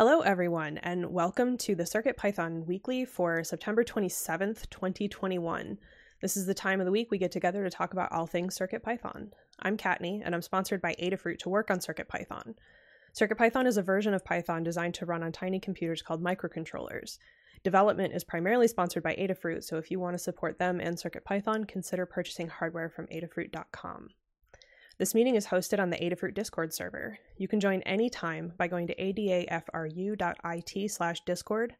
Hello, everyone, and welcome to the CircuitPython Weekly for September 27th, 2021. This is the time of the week we get together to talk about all things CircuitPython. I'm Kattni, and I'm sponsored by Adafruit to work on CircuitPython. CircuitPython is a version of Python designed to run on tiny computers called microcontrollers. Development is primarily sponsored by Adafruit, so if you want to support them and CircuitPython, consider purchasing hardware from adafruit.com. This meeting is hosted on the Adafruit Discord server. You can join anytime by going to adafru.it slash discord,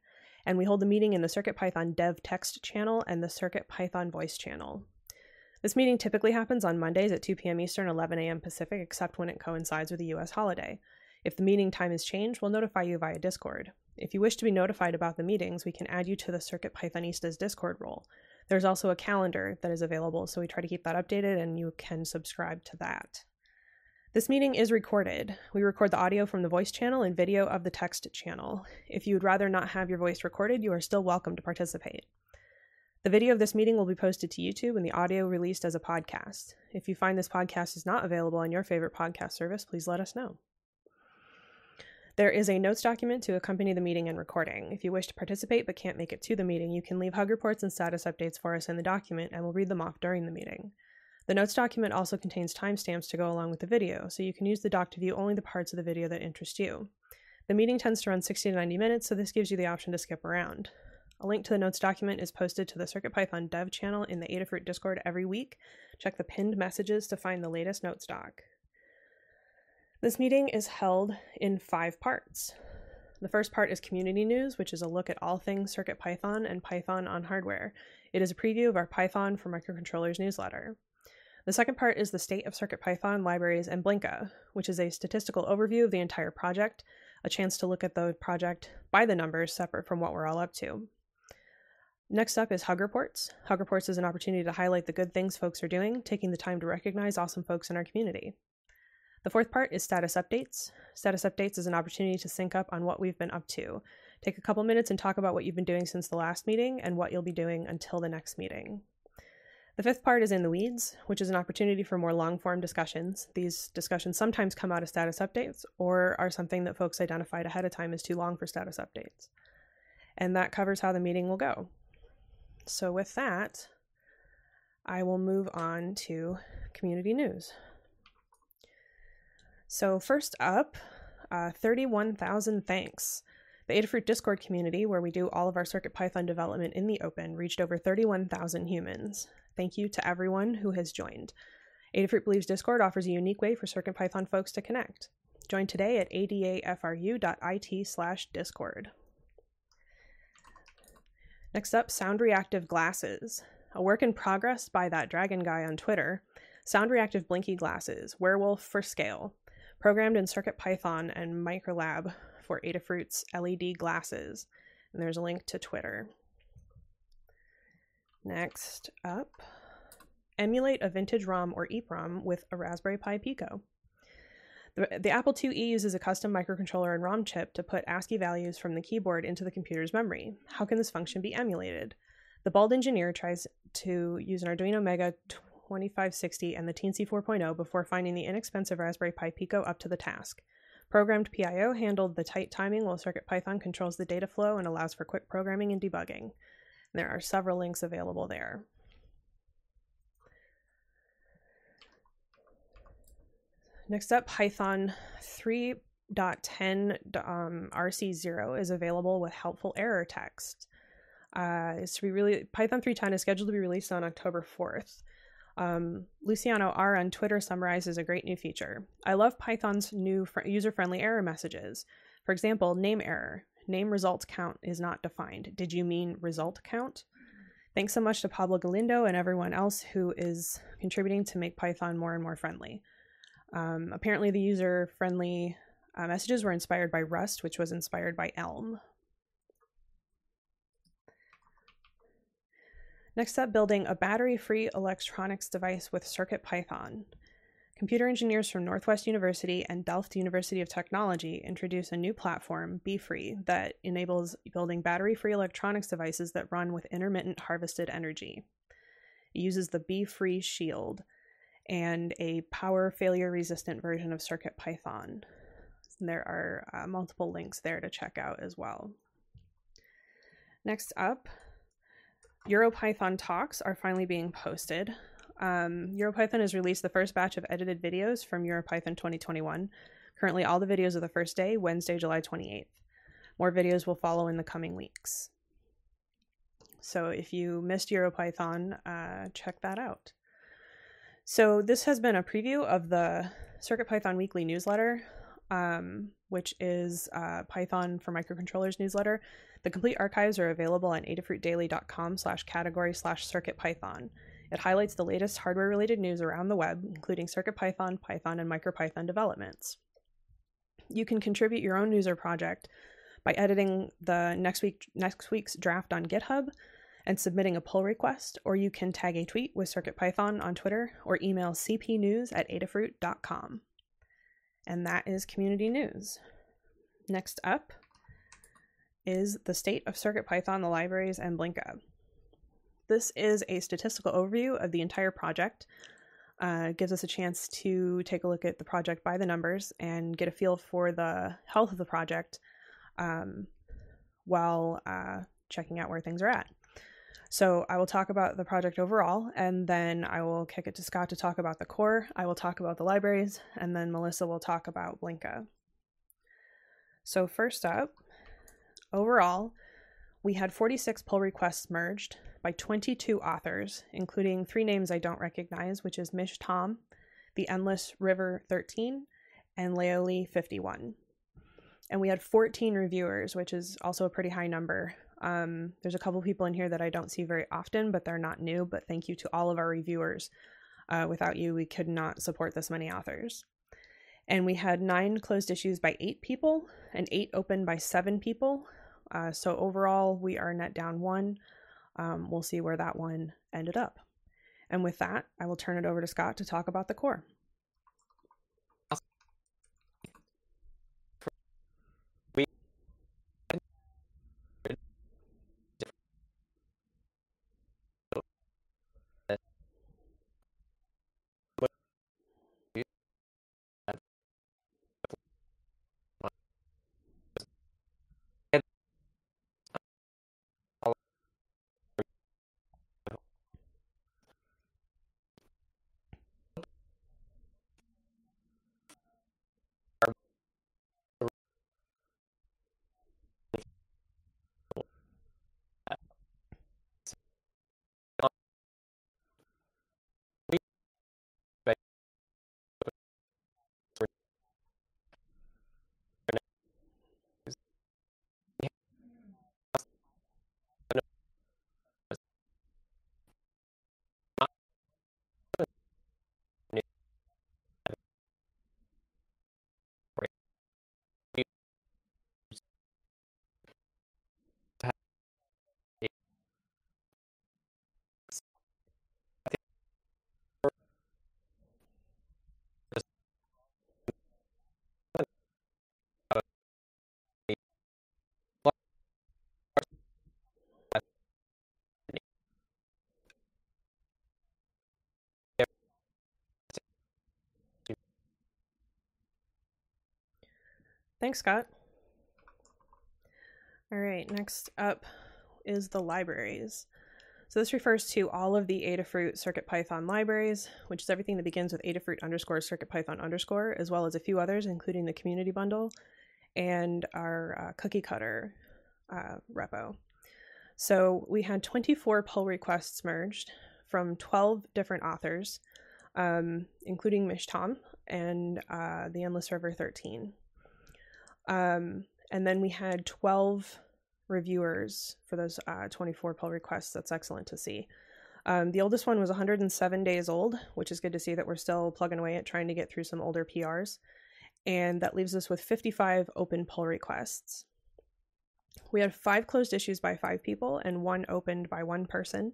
and we hold the meeting in the CircuitPython dev text channel and the CircuitPython voice channel. This meeting typically happens on Mondays at 2 p.m. Eastern, 11 a.m. Pacific, except when it coincides with a U.S. holiday. If the meeting time is changed, we'll notify you via Discord. If you wish to be notified about the meetings, we can add you to the CircuitPythonistas Discord role. There's also a calendar that is available, so we try to keep that updated and you can subscribe to that. This meeting is recorded. We record the audio from the voice channel and video of the text channel. If you would rather not have your voice recorded, you are still welcome to participate. The video of this meeting will be posted to YouTube and the audio released as a podcast. If you find this podcast is not available on your favorite podcast service, please let us know. There is a notes document to accompany the meeting and recording. If you wish to participate but can't make it to the meeting, you can leave hug reports and status updates for us in the document and we'll read them off during the meeting. The notes document also contains timestamps to go along with the video, so you can use the doc to view only the parts of the video that interest you. The meeting tends to run 60 to 90 minutes, so this gives you the option to skip around. A link to the notes document is posted to the CircuitPython dev channel in the Adafruit Discord every week. Check the pinned messages to find the latest notes doc. This meeting is held in five parts. The first part is community news, which is a look at all things CircuitPython and Python on hardware. It is a preview of our Python for Microcontrollers newsletter. The second part is the state of CircuitPython libraries and Blinka, which is a statistical overview of the entire project, a chance to look at the project by the numbers separate from what we're all up to. Next up is Hug Reports. Hug Reports is an opportunity to highlight the good things folks are doing, taking the time to recognize awesome folks in our community. The fourth part is status updates. Status updates is an opportunity to sync up on what we've been up to. Take a couple minutes and talk about what you've been doing since the last meeting and what you'll be doing until the next meeting. The fifth part is in the weeds, which is an opportunity for more long form discussions. These discussions sometimes come out of status updates or are something that folks identified ahead of time as too long for status updates. And that covers how the meeting will go. So, with that, I will move on to community news. So, first up, uh, 31,000 thanks. The Adafruit Discord community, where we do all of our CircuitPython development in the open, reached over 31,000 humans. Thank you to everyone who has joined. Adafruit believes Discord offers a unique way for CircuitPython folks to connect. Join today at adafru.it slash discord. Next up, Sound Reactive Glasses. A work in progress by that dragon guy on Twitter. Sound Reactive Blinky Glasses, Werewolf for Scale programmed in CircuitPython and Microlab for Adafruit's LED glasses. And there's a link to Twitter. Next up, emulate a vintage ROM or EEPROM with a Raspberry Pi Pico. The, the Apple IIe uses a custom microcontroller and ROM chip to put ASCII values from the keyboard into the computer's memory. How can this function be emulated? The bald engineer tries to use an Arduino Mega 2560 and the Teensy 4.0 before finding the inexpensive Raspberry Pi Pico up to the task. Programmed PIO handled the tight timing while CircuitPython controls the data flow and allows for quick programming and debugging. There are several links available there. Next up, Python 3.10 um, RC0 is available with helpful error text. Uh, it's to be really Python 3.10 is scheduled to be released on October 4th. Um, Luciano R on Twitter summarizes a great new feature. I love Python's new fr- user friendly error messages. For example, name error. Name results count is not defined. Did you mean result count? Thanks so much to Pablo Galindo and everyone else who is contributing to make Python more and more friendly. Um, apparently, the user friendly uh, messages were inspired by Rust, which was inspired by Elm. Next up, building a battery-free electronics device with CircuitPython. Computer engineers from Northwest University and Delft University of Technology introduce a new platform, BeFree, that enables building battery-free electronics devices that run with intermittent harvested energy. It uses the BeFree Shield and a power failure resistant version of CircuitPython. There are uh, multiple links there to check out as well. Next up, EuroPython talks are finally being posted. Um, EuroPython has released the first batch of edited videos from EuroPython 2021. Currently, all the videos of the first day, Wednesday, July 28th. More videos will follow in the coming weeks. So if you missed EuroPython, uh, check that out. So this has been a preview of the CircuitPython weekly newsletter, um, which is uh, Python for microcontrollers newsletter. The complete archives are available on adafruitdaily.com slash category slash circuitpython. It highlights the latest hardware-related news around the web, including CircuitPython, Python, and MicroPython developments. You can contribute your own news or project by editing the next week next week's draft on GitHub and submitting a pull request, or you can tag a tweet with CircuitPython on Twitter or email cpnews at adafruit.com. And that is community news. Next up, is the state of CircuitPython, the libraries, and Blinka. This is a statistical overview of the entire project. Uh, gives us a chance to take a look at the project by the numbers and get a feel for the health of the project um, while uh, checking out where things are at. So I will talk about the project overall, and then I will kick it to Scott to talk about the core. I will talk about the libraries, and then Melissa will talk about Blinka. So first up, Overall, we had 46 pull requests merged by 22 authors, including three names I don't recognize, which is Mish Tom, The Endless River 13, and Laoli 51. And we had 14 reviewers, which is also a pretty high number. Um, there's a couple people in here that I don't see very often, but they're not new. But thank you to all of our reviewers. Uh, without you, we could not support this many authors. And we had nine closed issues by eight people and eight open by seven people, uh, so overall, we are net down one. Um, we'll see where that one ended up. And with that, I will turn it over to Scott to talk about the core. Thanks, Scott. All right, next up is the libraries. So this refers to all of the Adafruit CircuitPython libraries, which is everything that begins with Adafruit underscore CircuitPython underscore, as well as a few others, including the community bundle and our uh, cookie cutter uh, repo. So we had 24 pull requests merged from 12 different authors, um, including Mish Tom and uh, the Endless River 13. Um, and then we had 12 reviewers for those uh, 24 pull requests. That's excellent to see. Um, the oldest one was 107 days old, which is good to see that we're still plugging away at trying to get through some older PRs. And that leaves us with 55 open pull requests. We had five closed issues by five people and one opened by one person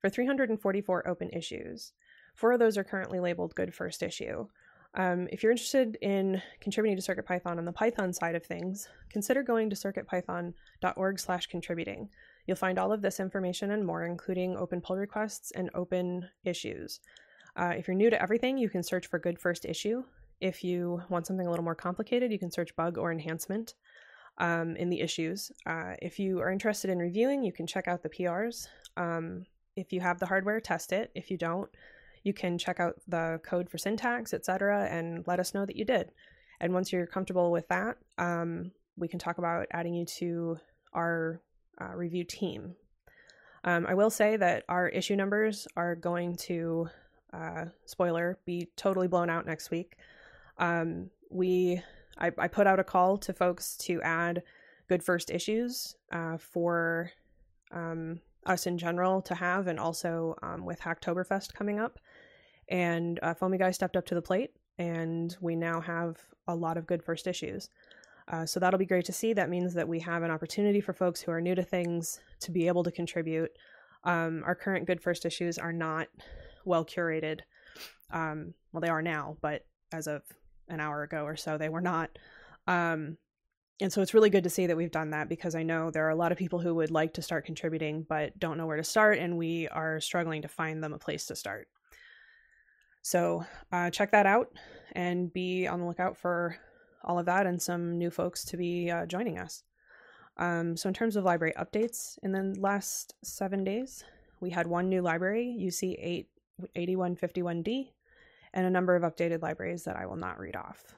for 344 open issues. Four of those are currently labeled good first issue. Um, if you're interested in contributing to CircuitPython on the Python side of things, consider going to circuitpython.org slash contributing. You'll find all of this information and more, including open pull requests and open issues. Uh, if you're new to everything, you can search for Good First Issue. If you want something a little more complicated, you can search bug or enhancement um, in the issues. Uh, if you are interested in reviewing, you can check out the PRs. Um, if you have the hardware, test it. If you don't, you can check out the code for syntax, etc., and let us know that you did. And once you're comfortable with that, um, we can talk about adding you to our uh, review team. Um, I will say that our issue numbers are going to, uh, spoiler, be totally blown out next week. Um, we, I, I, put out a call to folks to add good first issues uh, for um, us in general to have, and also um, with Hacktoberfest coming up. And uh, Foamy Guy stepped up to the plate, and we now have a lot of good first issues. Uh, so that'll be great to see. That means that we have an opportunity for folks who are new to things to be able to contribute. Um, our current good first issues are not well curated. Um, well, they are now, but as of an hour ago or so, they were not. Um, and so it's really good to see that we've done that because I know there are a lot of people who would like to start contributing but don't know where to start, and we are struggling to find them a place to start. So uh, check that out and be on the lookout for all of that and some new folks to be uh, joining us. Um, so, in terms of library updates, in the last seven days, we had one new library, UC 8, 8151D, and a number of updated libraries that I will not read off.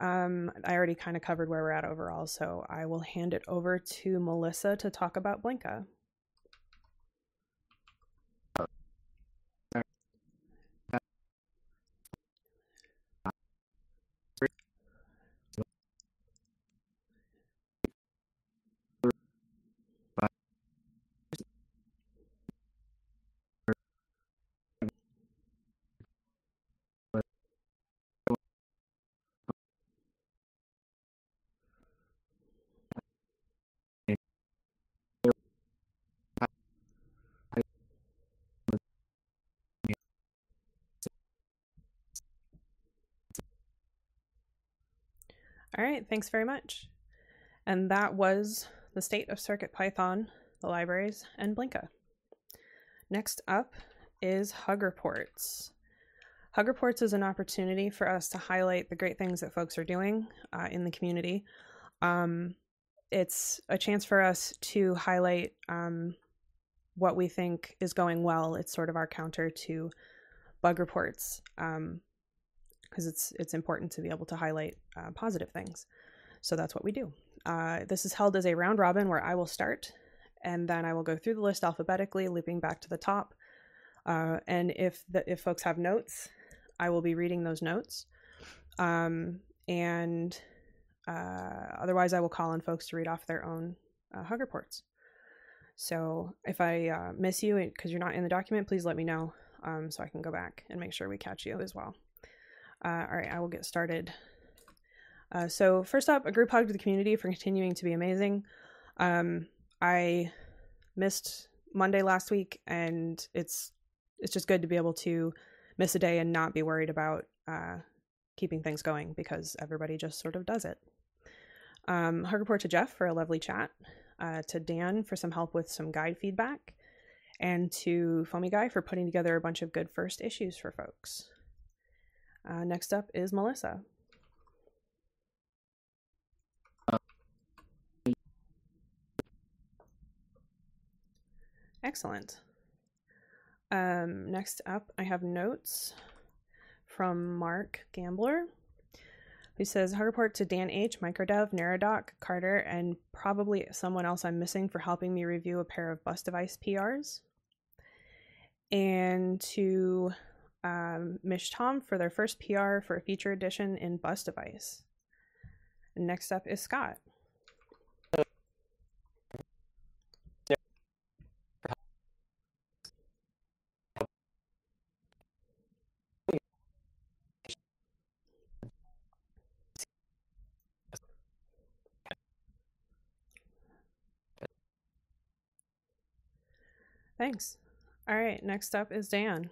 Um, I already kind of covered where we're at overall, so I will hand it over to Melissa to talk about Blinka. All right, thanks very much. And that was the state of CircuitPython, the libraries, and Blinka. Next up is Hug Reports. Hug Reports is an opportunity for us to highlight the great things that folks are doing uh, in the community. Um, it's a chance for us to highlight um, what we think is going well. It's sort of our counter to bug reports. Um, because it's it's important to be able to highlight uh, positive things. So that's what we do. Uh, this is held as a round robin where I will start, and then I will go through the list alphabetically, looping back to the top. Uh, and if the, if folks have notes, I will be reading those notes. Um, and uh, otherwise, I will call on folks to read off their own uh, hug reports. So if I uh, miss you because you're not in the document, please let me know um, so I can go back and make sure we catch you as well. Uh, all right, I will get started. Uh, so first up, a group hug to the community for continuing to be amazing. Um, I missed Monday last week, and it's it's just good to be able to miss a day and not be worried about uh, keeping things going because everybody just sort of does it. Um, hug report to Jeff for a lovely chat, uh, to Dan for some help with some guide feedback, and to Foamy Guy for putting together a bunch of good first issues for folks. Uh, next up is Melissa. Excellent. Um, next up, I have notes from Mark Gambler, who says, Hug report to Dan H., Microdev, Neradoc, Carter, and probably someone else I'm missing for helping me review a pair of bus device PRs. And to um, Mish Tom for their first PR for a feature edition in Bus Device. Next up is Scott. Thanks. All right, next up is Dan.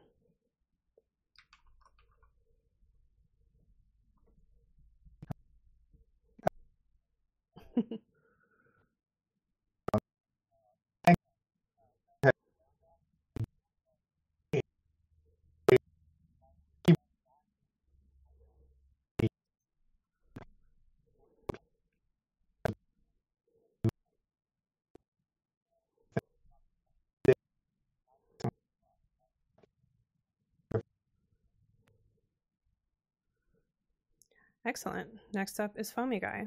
Excellent. Next up is Foamy Guy.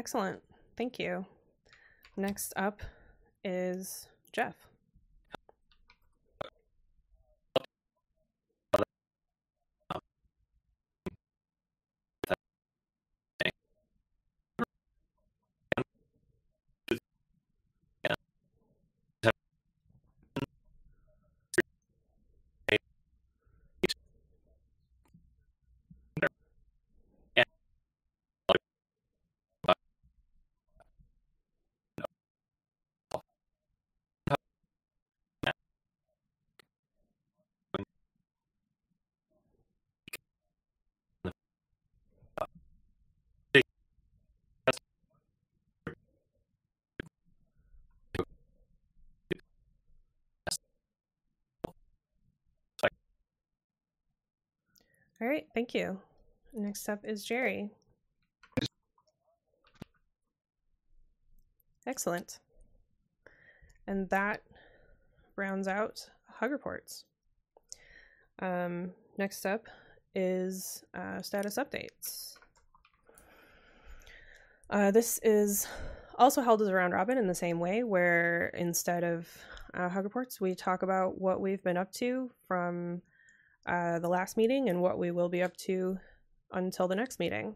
Excellent. Thank you. Next up is Jeff. All right, thank you. Next up is Jerry. Excellent. And that rounds out hug reports. Um, next up is uh, status updates. Uh, this is also held as a round robin in the same way, where instead of uh, hug reports, we talk about what we've been up to from uh, the last meeting and what we will be up to until the next meeting.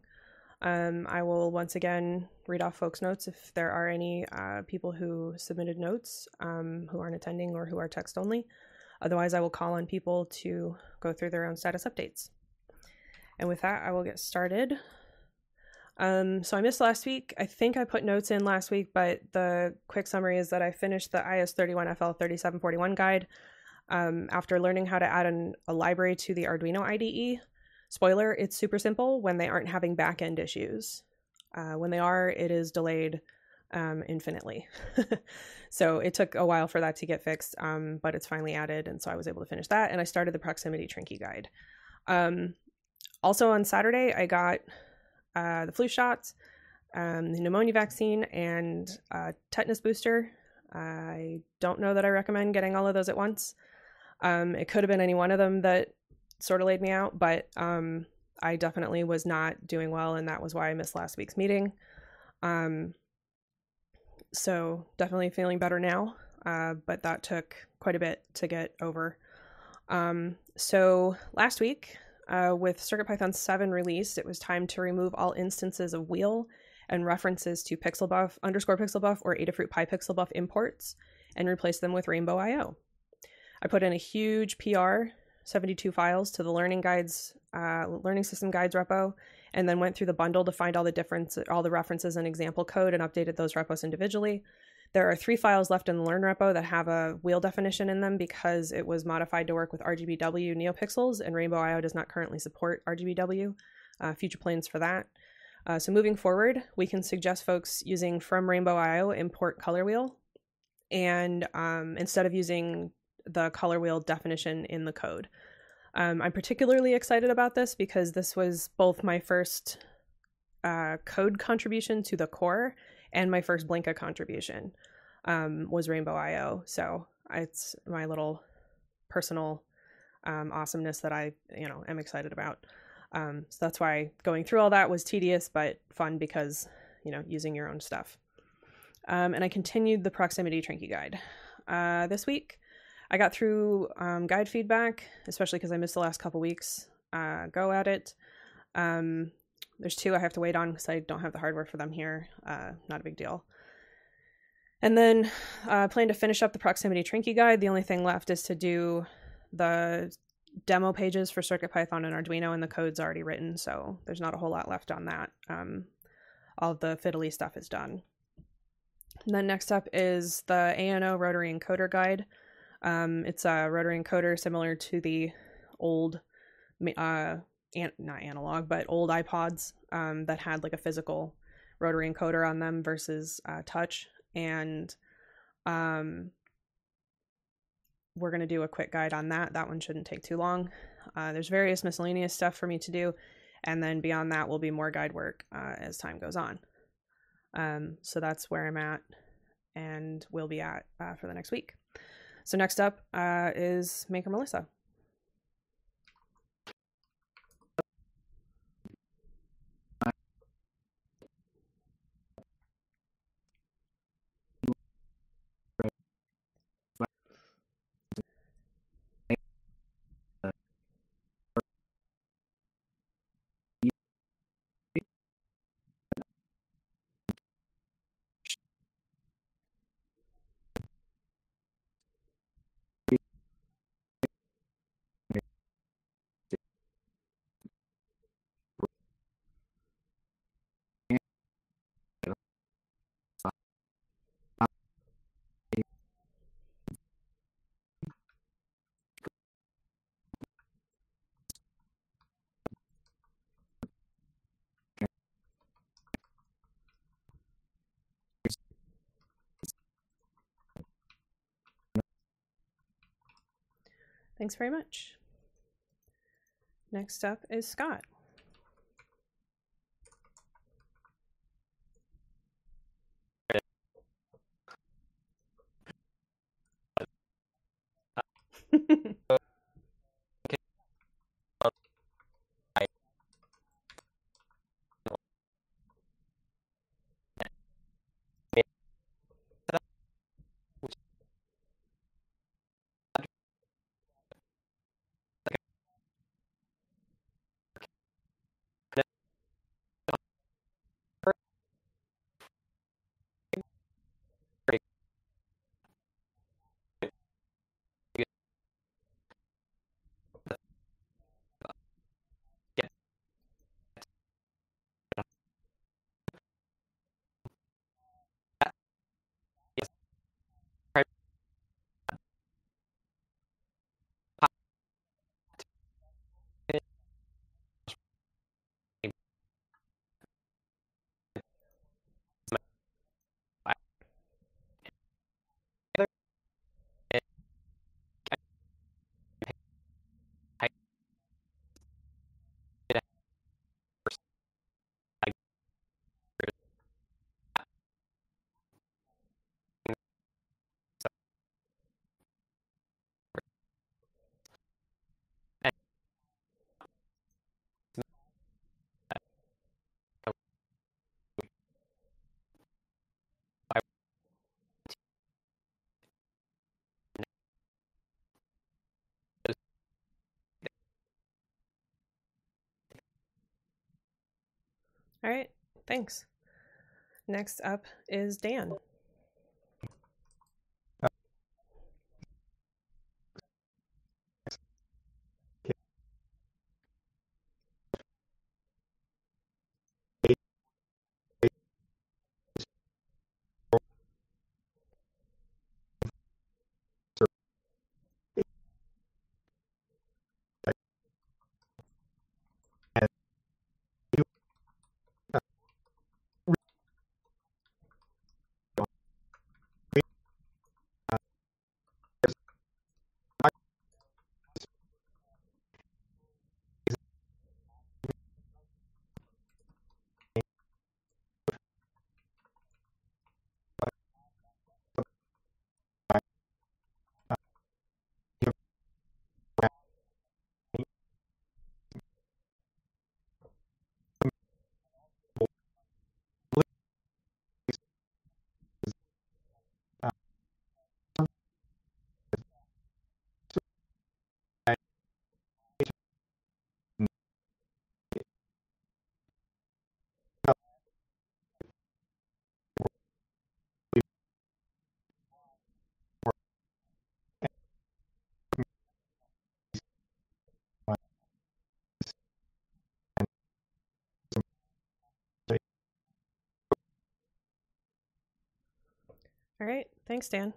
Um, I will once again read off folks' notes if there are any uh, people who submitted notes um, who aren't attending or who are text only. Otherwise, I will call on people to go through their own status updates. And with that, I will get started. Um, so I missed last week. I think I put notes in last week, but the quick summary is that I finished the IS31FL 3741 guide um, after learning how to add an, a library to the Arduino IDE. Spoiler, it's super simple when they aren't having backend issues. Uh, when they are, it is delayed um, infinitely. so it took a while for that to get fixed, um, but it's finally added, and so I was able to finish that. And I started the proximity Trinkey guide. Um, also on Saturday, I got uh, the flu shots, um, the pneumonia vaccine, and a tetanus booster. I don't know that I recommend getting all of those at once. Um, it could have been any one of them that sort of laid me out, but um, I definitely was not doing well, and that was why I missed last week's meeting. Um, so definitely feeling better now, uh, but that took quite a bit to get over. Um, so last week, uh, with CircuitPython 7 released, it was time to remove all instances of wheel and references to pixelbuf underscore pixelbuf or Adafruit PyPixelBuf imports and replace them with Rainbow IO. I put in a huge PR, 72 files to the learning guides, uh, learning system guides repo, and then went through the bundle to find all the difference, all the references and example code and updated those repos individually. There are three files left in the learn repo that have a wheel definition in them because it was modified to work with RGBW NeoPixels and Rainbow IO does not currently support RGBW. Uh, future plans for that. Uh, so moving forward, we can suggest folks using from Rainbow IO import color wheel, and um, instead of using the color wheel definition in the code. Um, I'm particularly excited about this because this was both my first uh, code contribution to the core and my first Blinka contribution um, was Rainbow IO. So it's my little personal um, awesomeness that I, you know, am excited about. Um, so that's why going through all that was tedious but fun because, you know, using your own stuff. Um, and I continued the proximity Trinkey guide. Uh, this week, I got through um, guide feedback, especially because I missed the last couple weeks. Uh, go at it. Um, there's two I have to wait on because I don't have the hardware for them here. Uh, not a big deal. And then I uh, plan to finish up the proximity Trinkey guide. The only thing left is to do the demo pages for CircuitPython and Arduino, and the code's already written, so there's not a whole lot left on that. Um, all the fiddly stuff is done. And then next up is the ANO rotary encoder guide. Um, it's a rotary encoder similar to the old, uh, an- not analog, but old iPods um, that had like a physical rotary encoder on them versus uh, touch. And um, we're going to do a quick guide on that. That one shouldn't take too long. Uh, there's various miscellaneous stuff for me to do. And then beyond that will be more guide work uh, as time goes on. Um, so that's where I'm at and will be at uh, for the next week. So next up uh, is Maker Melissa. Thanks very much. Next up is Scott. All right, thanks. Next up is Dan. All right. Thanks, Dan.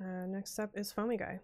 Uh, next up is Foamy Guy.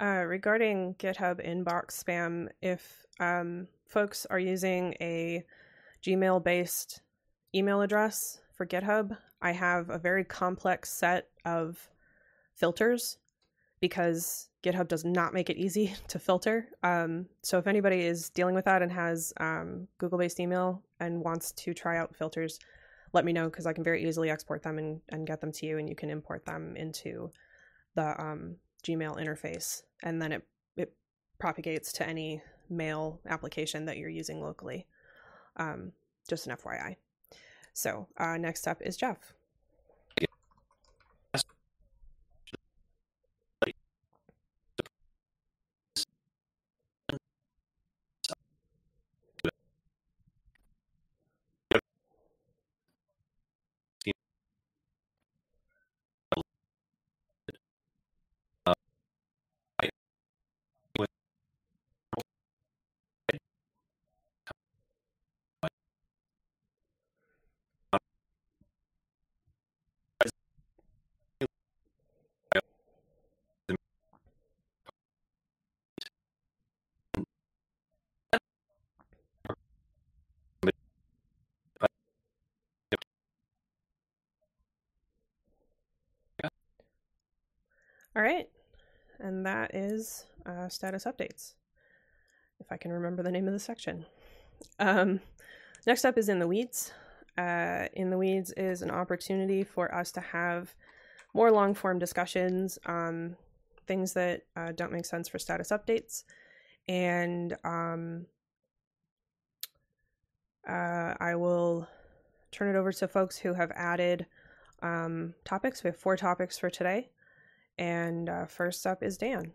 Uh, regarding GitHub inbox spam, if um, folks are using a Gmail based email address for GitHub, I have a very complex set of filters because GitHub does not make it easy to filter. Um, so if anybody is dealing with that and has um, Google based email and wants to try out filters, let me know because I can very easily export them and, and get them to you, and you can import them into the um, Gmail interface, and then it it propagates to any mail application that you're using locally. Um, just an FYI. So uh, next up is Jeff. All right. And that is uh, status updates, if I can remember the name of the section. Um, next up is In the Weeds. Uh, in the Weeds is an opportunity for us to have more long form discussions on things that uh, don't make sense for status updates. And um, uh, I will turn it over to folks who have added um, topics. We have four topics for today. And uh, first up is Dan.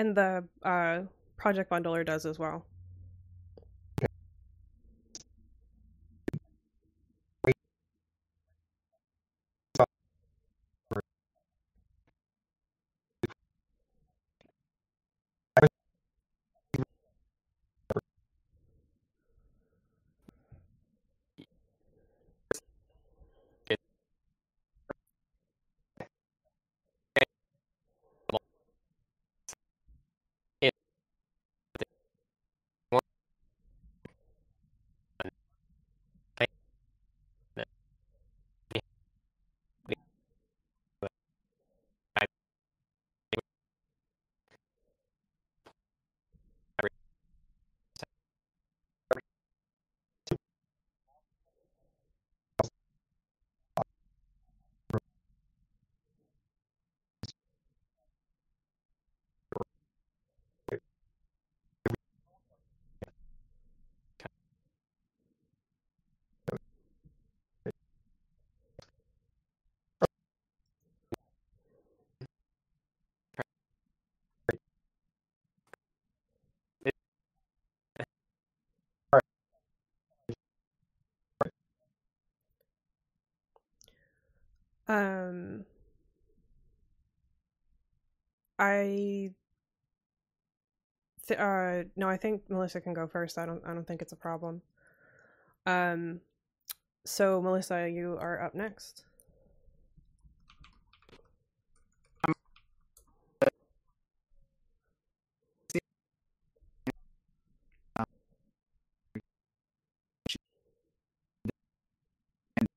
And the uh, project bundler does as well. Um, I th- uh no, I think Melissa can go first. I don't I don't think it's a problem. Um, so Melissa, you are up next.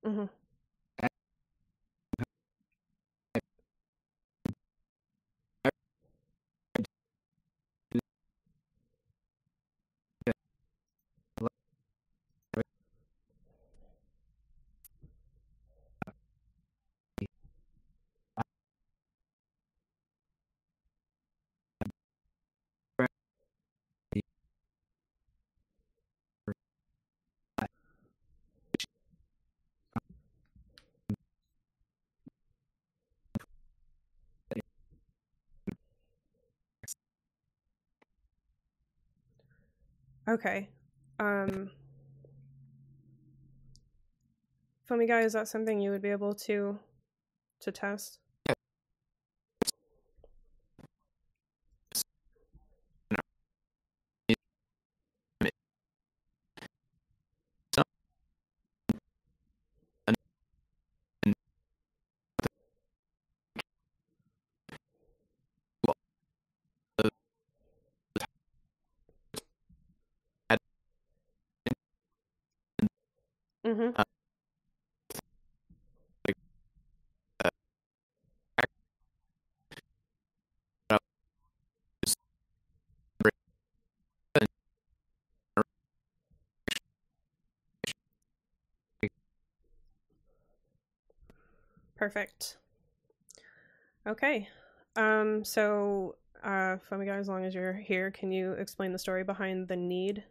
Mm-hmm. Okay. Um Foamy is that something you would be able to to test? Mm-hmm. Perfect. Okay. Um, so, uh, Guy, as long as you're here, can you explain the story behind the need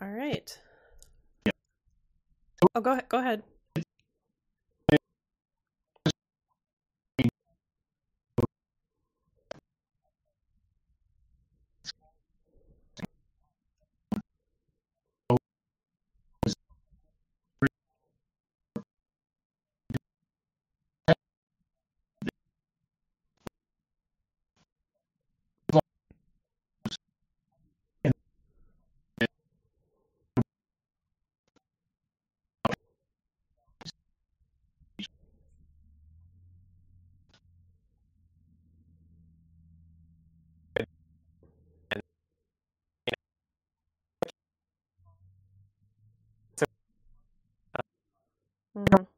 All right. Oh, go ahead. Go ahead. Mhm.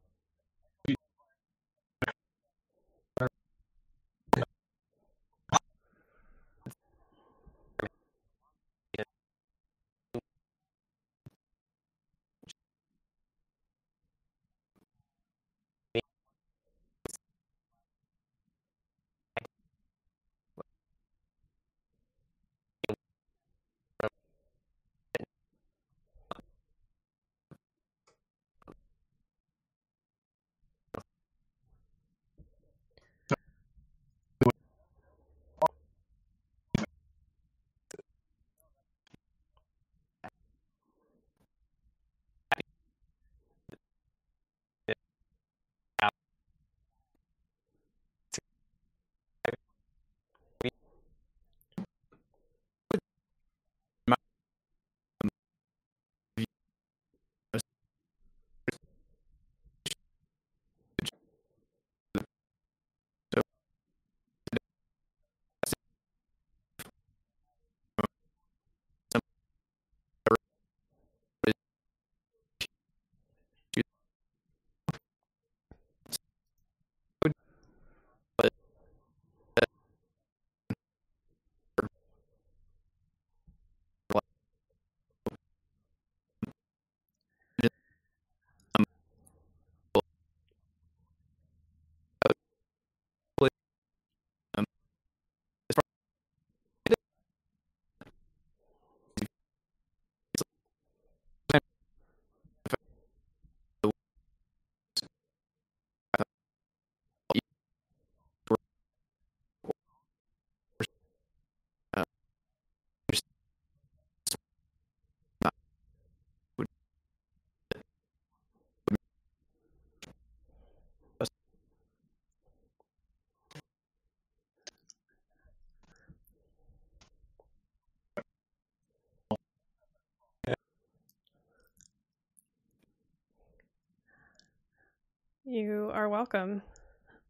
You are welcome.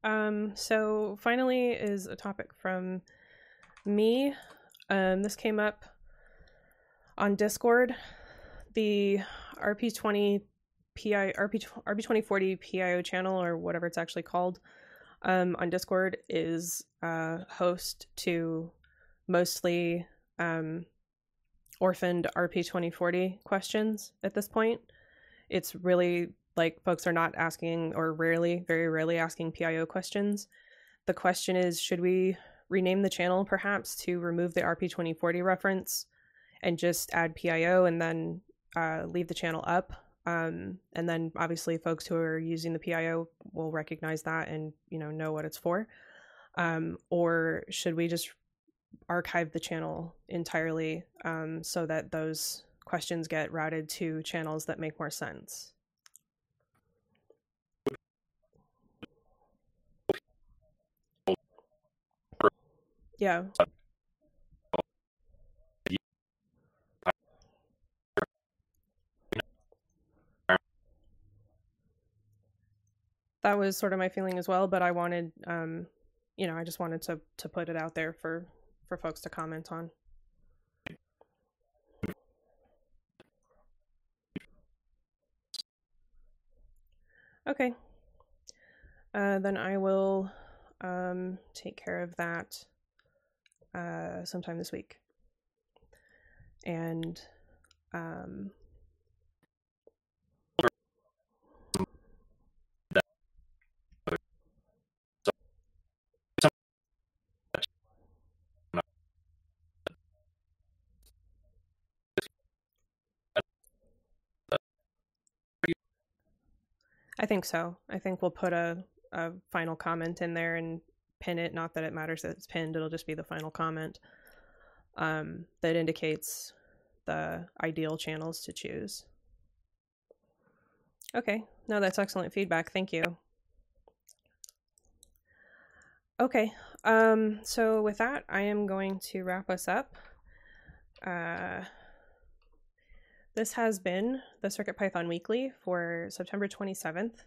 Um, so finally is a topic from me. Um, this came up on Discord. The RP20 PI RP RP2040 PIO channel or whatever it's actually called um, on Discord is uh, host to mostly um, orphaned RP2040 questions at this point. It's really like folks are not asking or rarely, very rarely asking PIO questions. The question is should we rename the channel perhaps to remove the RP2040 reference and just add PIO and then uh, leave the channel up? Um, and then obviously folks who are using the PIO will recognize that and you know know what it's for. Um, or should we just archive the channel entirely um, so that those questions get routed to channels that make more sense? Yeah. That was sort of my feeling as well, but I wanted um you know, I just wanted to to put it out there for for folks to comment on. Okay. Uh, then I will um, take care of that uh, sometime this week. And um, I think so. I think we'll put a, a final comment in there and pin it. Not that it matters that it's pinned, it'll just be the final comment um, that indicates the ideal channels to choose. Okay, no, that's excellent feedback. Thank you. Okay, um, so with that, I am going to wrap us up. Uh, this has been the CircuitPython Weekly for September 27th,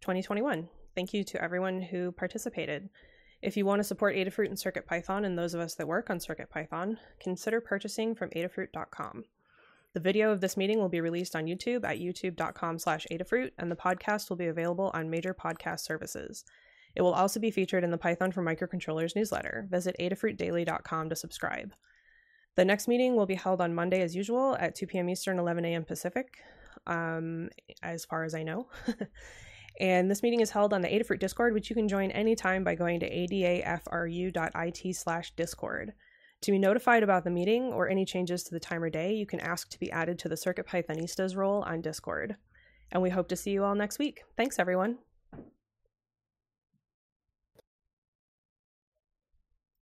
2021. Thank you to everyone who participated. If you want to support Adafruit and CircuitPython and those of us that work on CircuitPython, consider purchasing from adafruit.com. The video of this meeting will be released on YouTube at youtube.com slash Adafruit, and the podcast will be available on major podcast services. It will also be featured in the Python for Microcontrollers newsletter. Visit adafruitdaily.com to subscribe. The next meeting will be held on Monday as usual at 2 p.m. Eastern, 11 a.m. Pacific, um, as far as I know. and this meeting is held on the Adafruit Discord, which you can join anytime by going to adafru.it slash discord. To be notified about the meeting or any changes to the time or day, you can ask to be added to the Circuit Pythonistas role on Discord. And we hope to see you all next week. Thanks, everyone.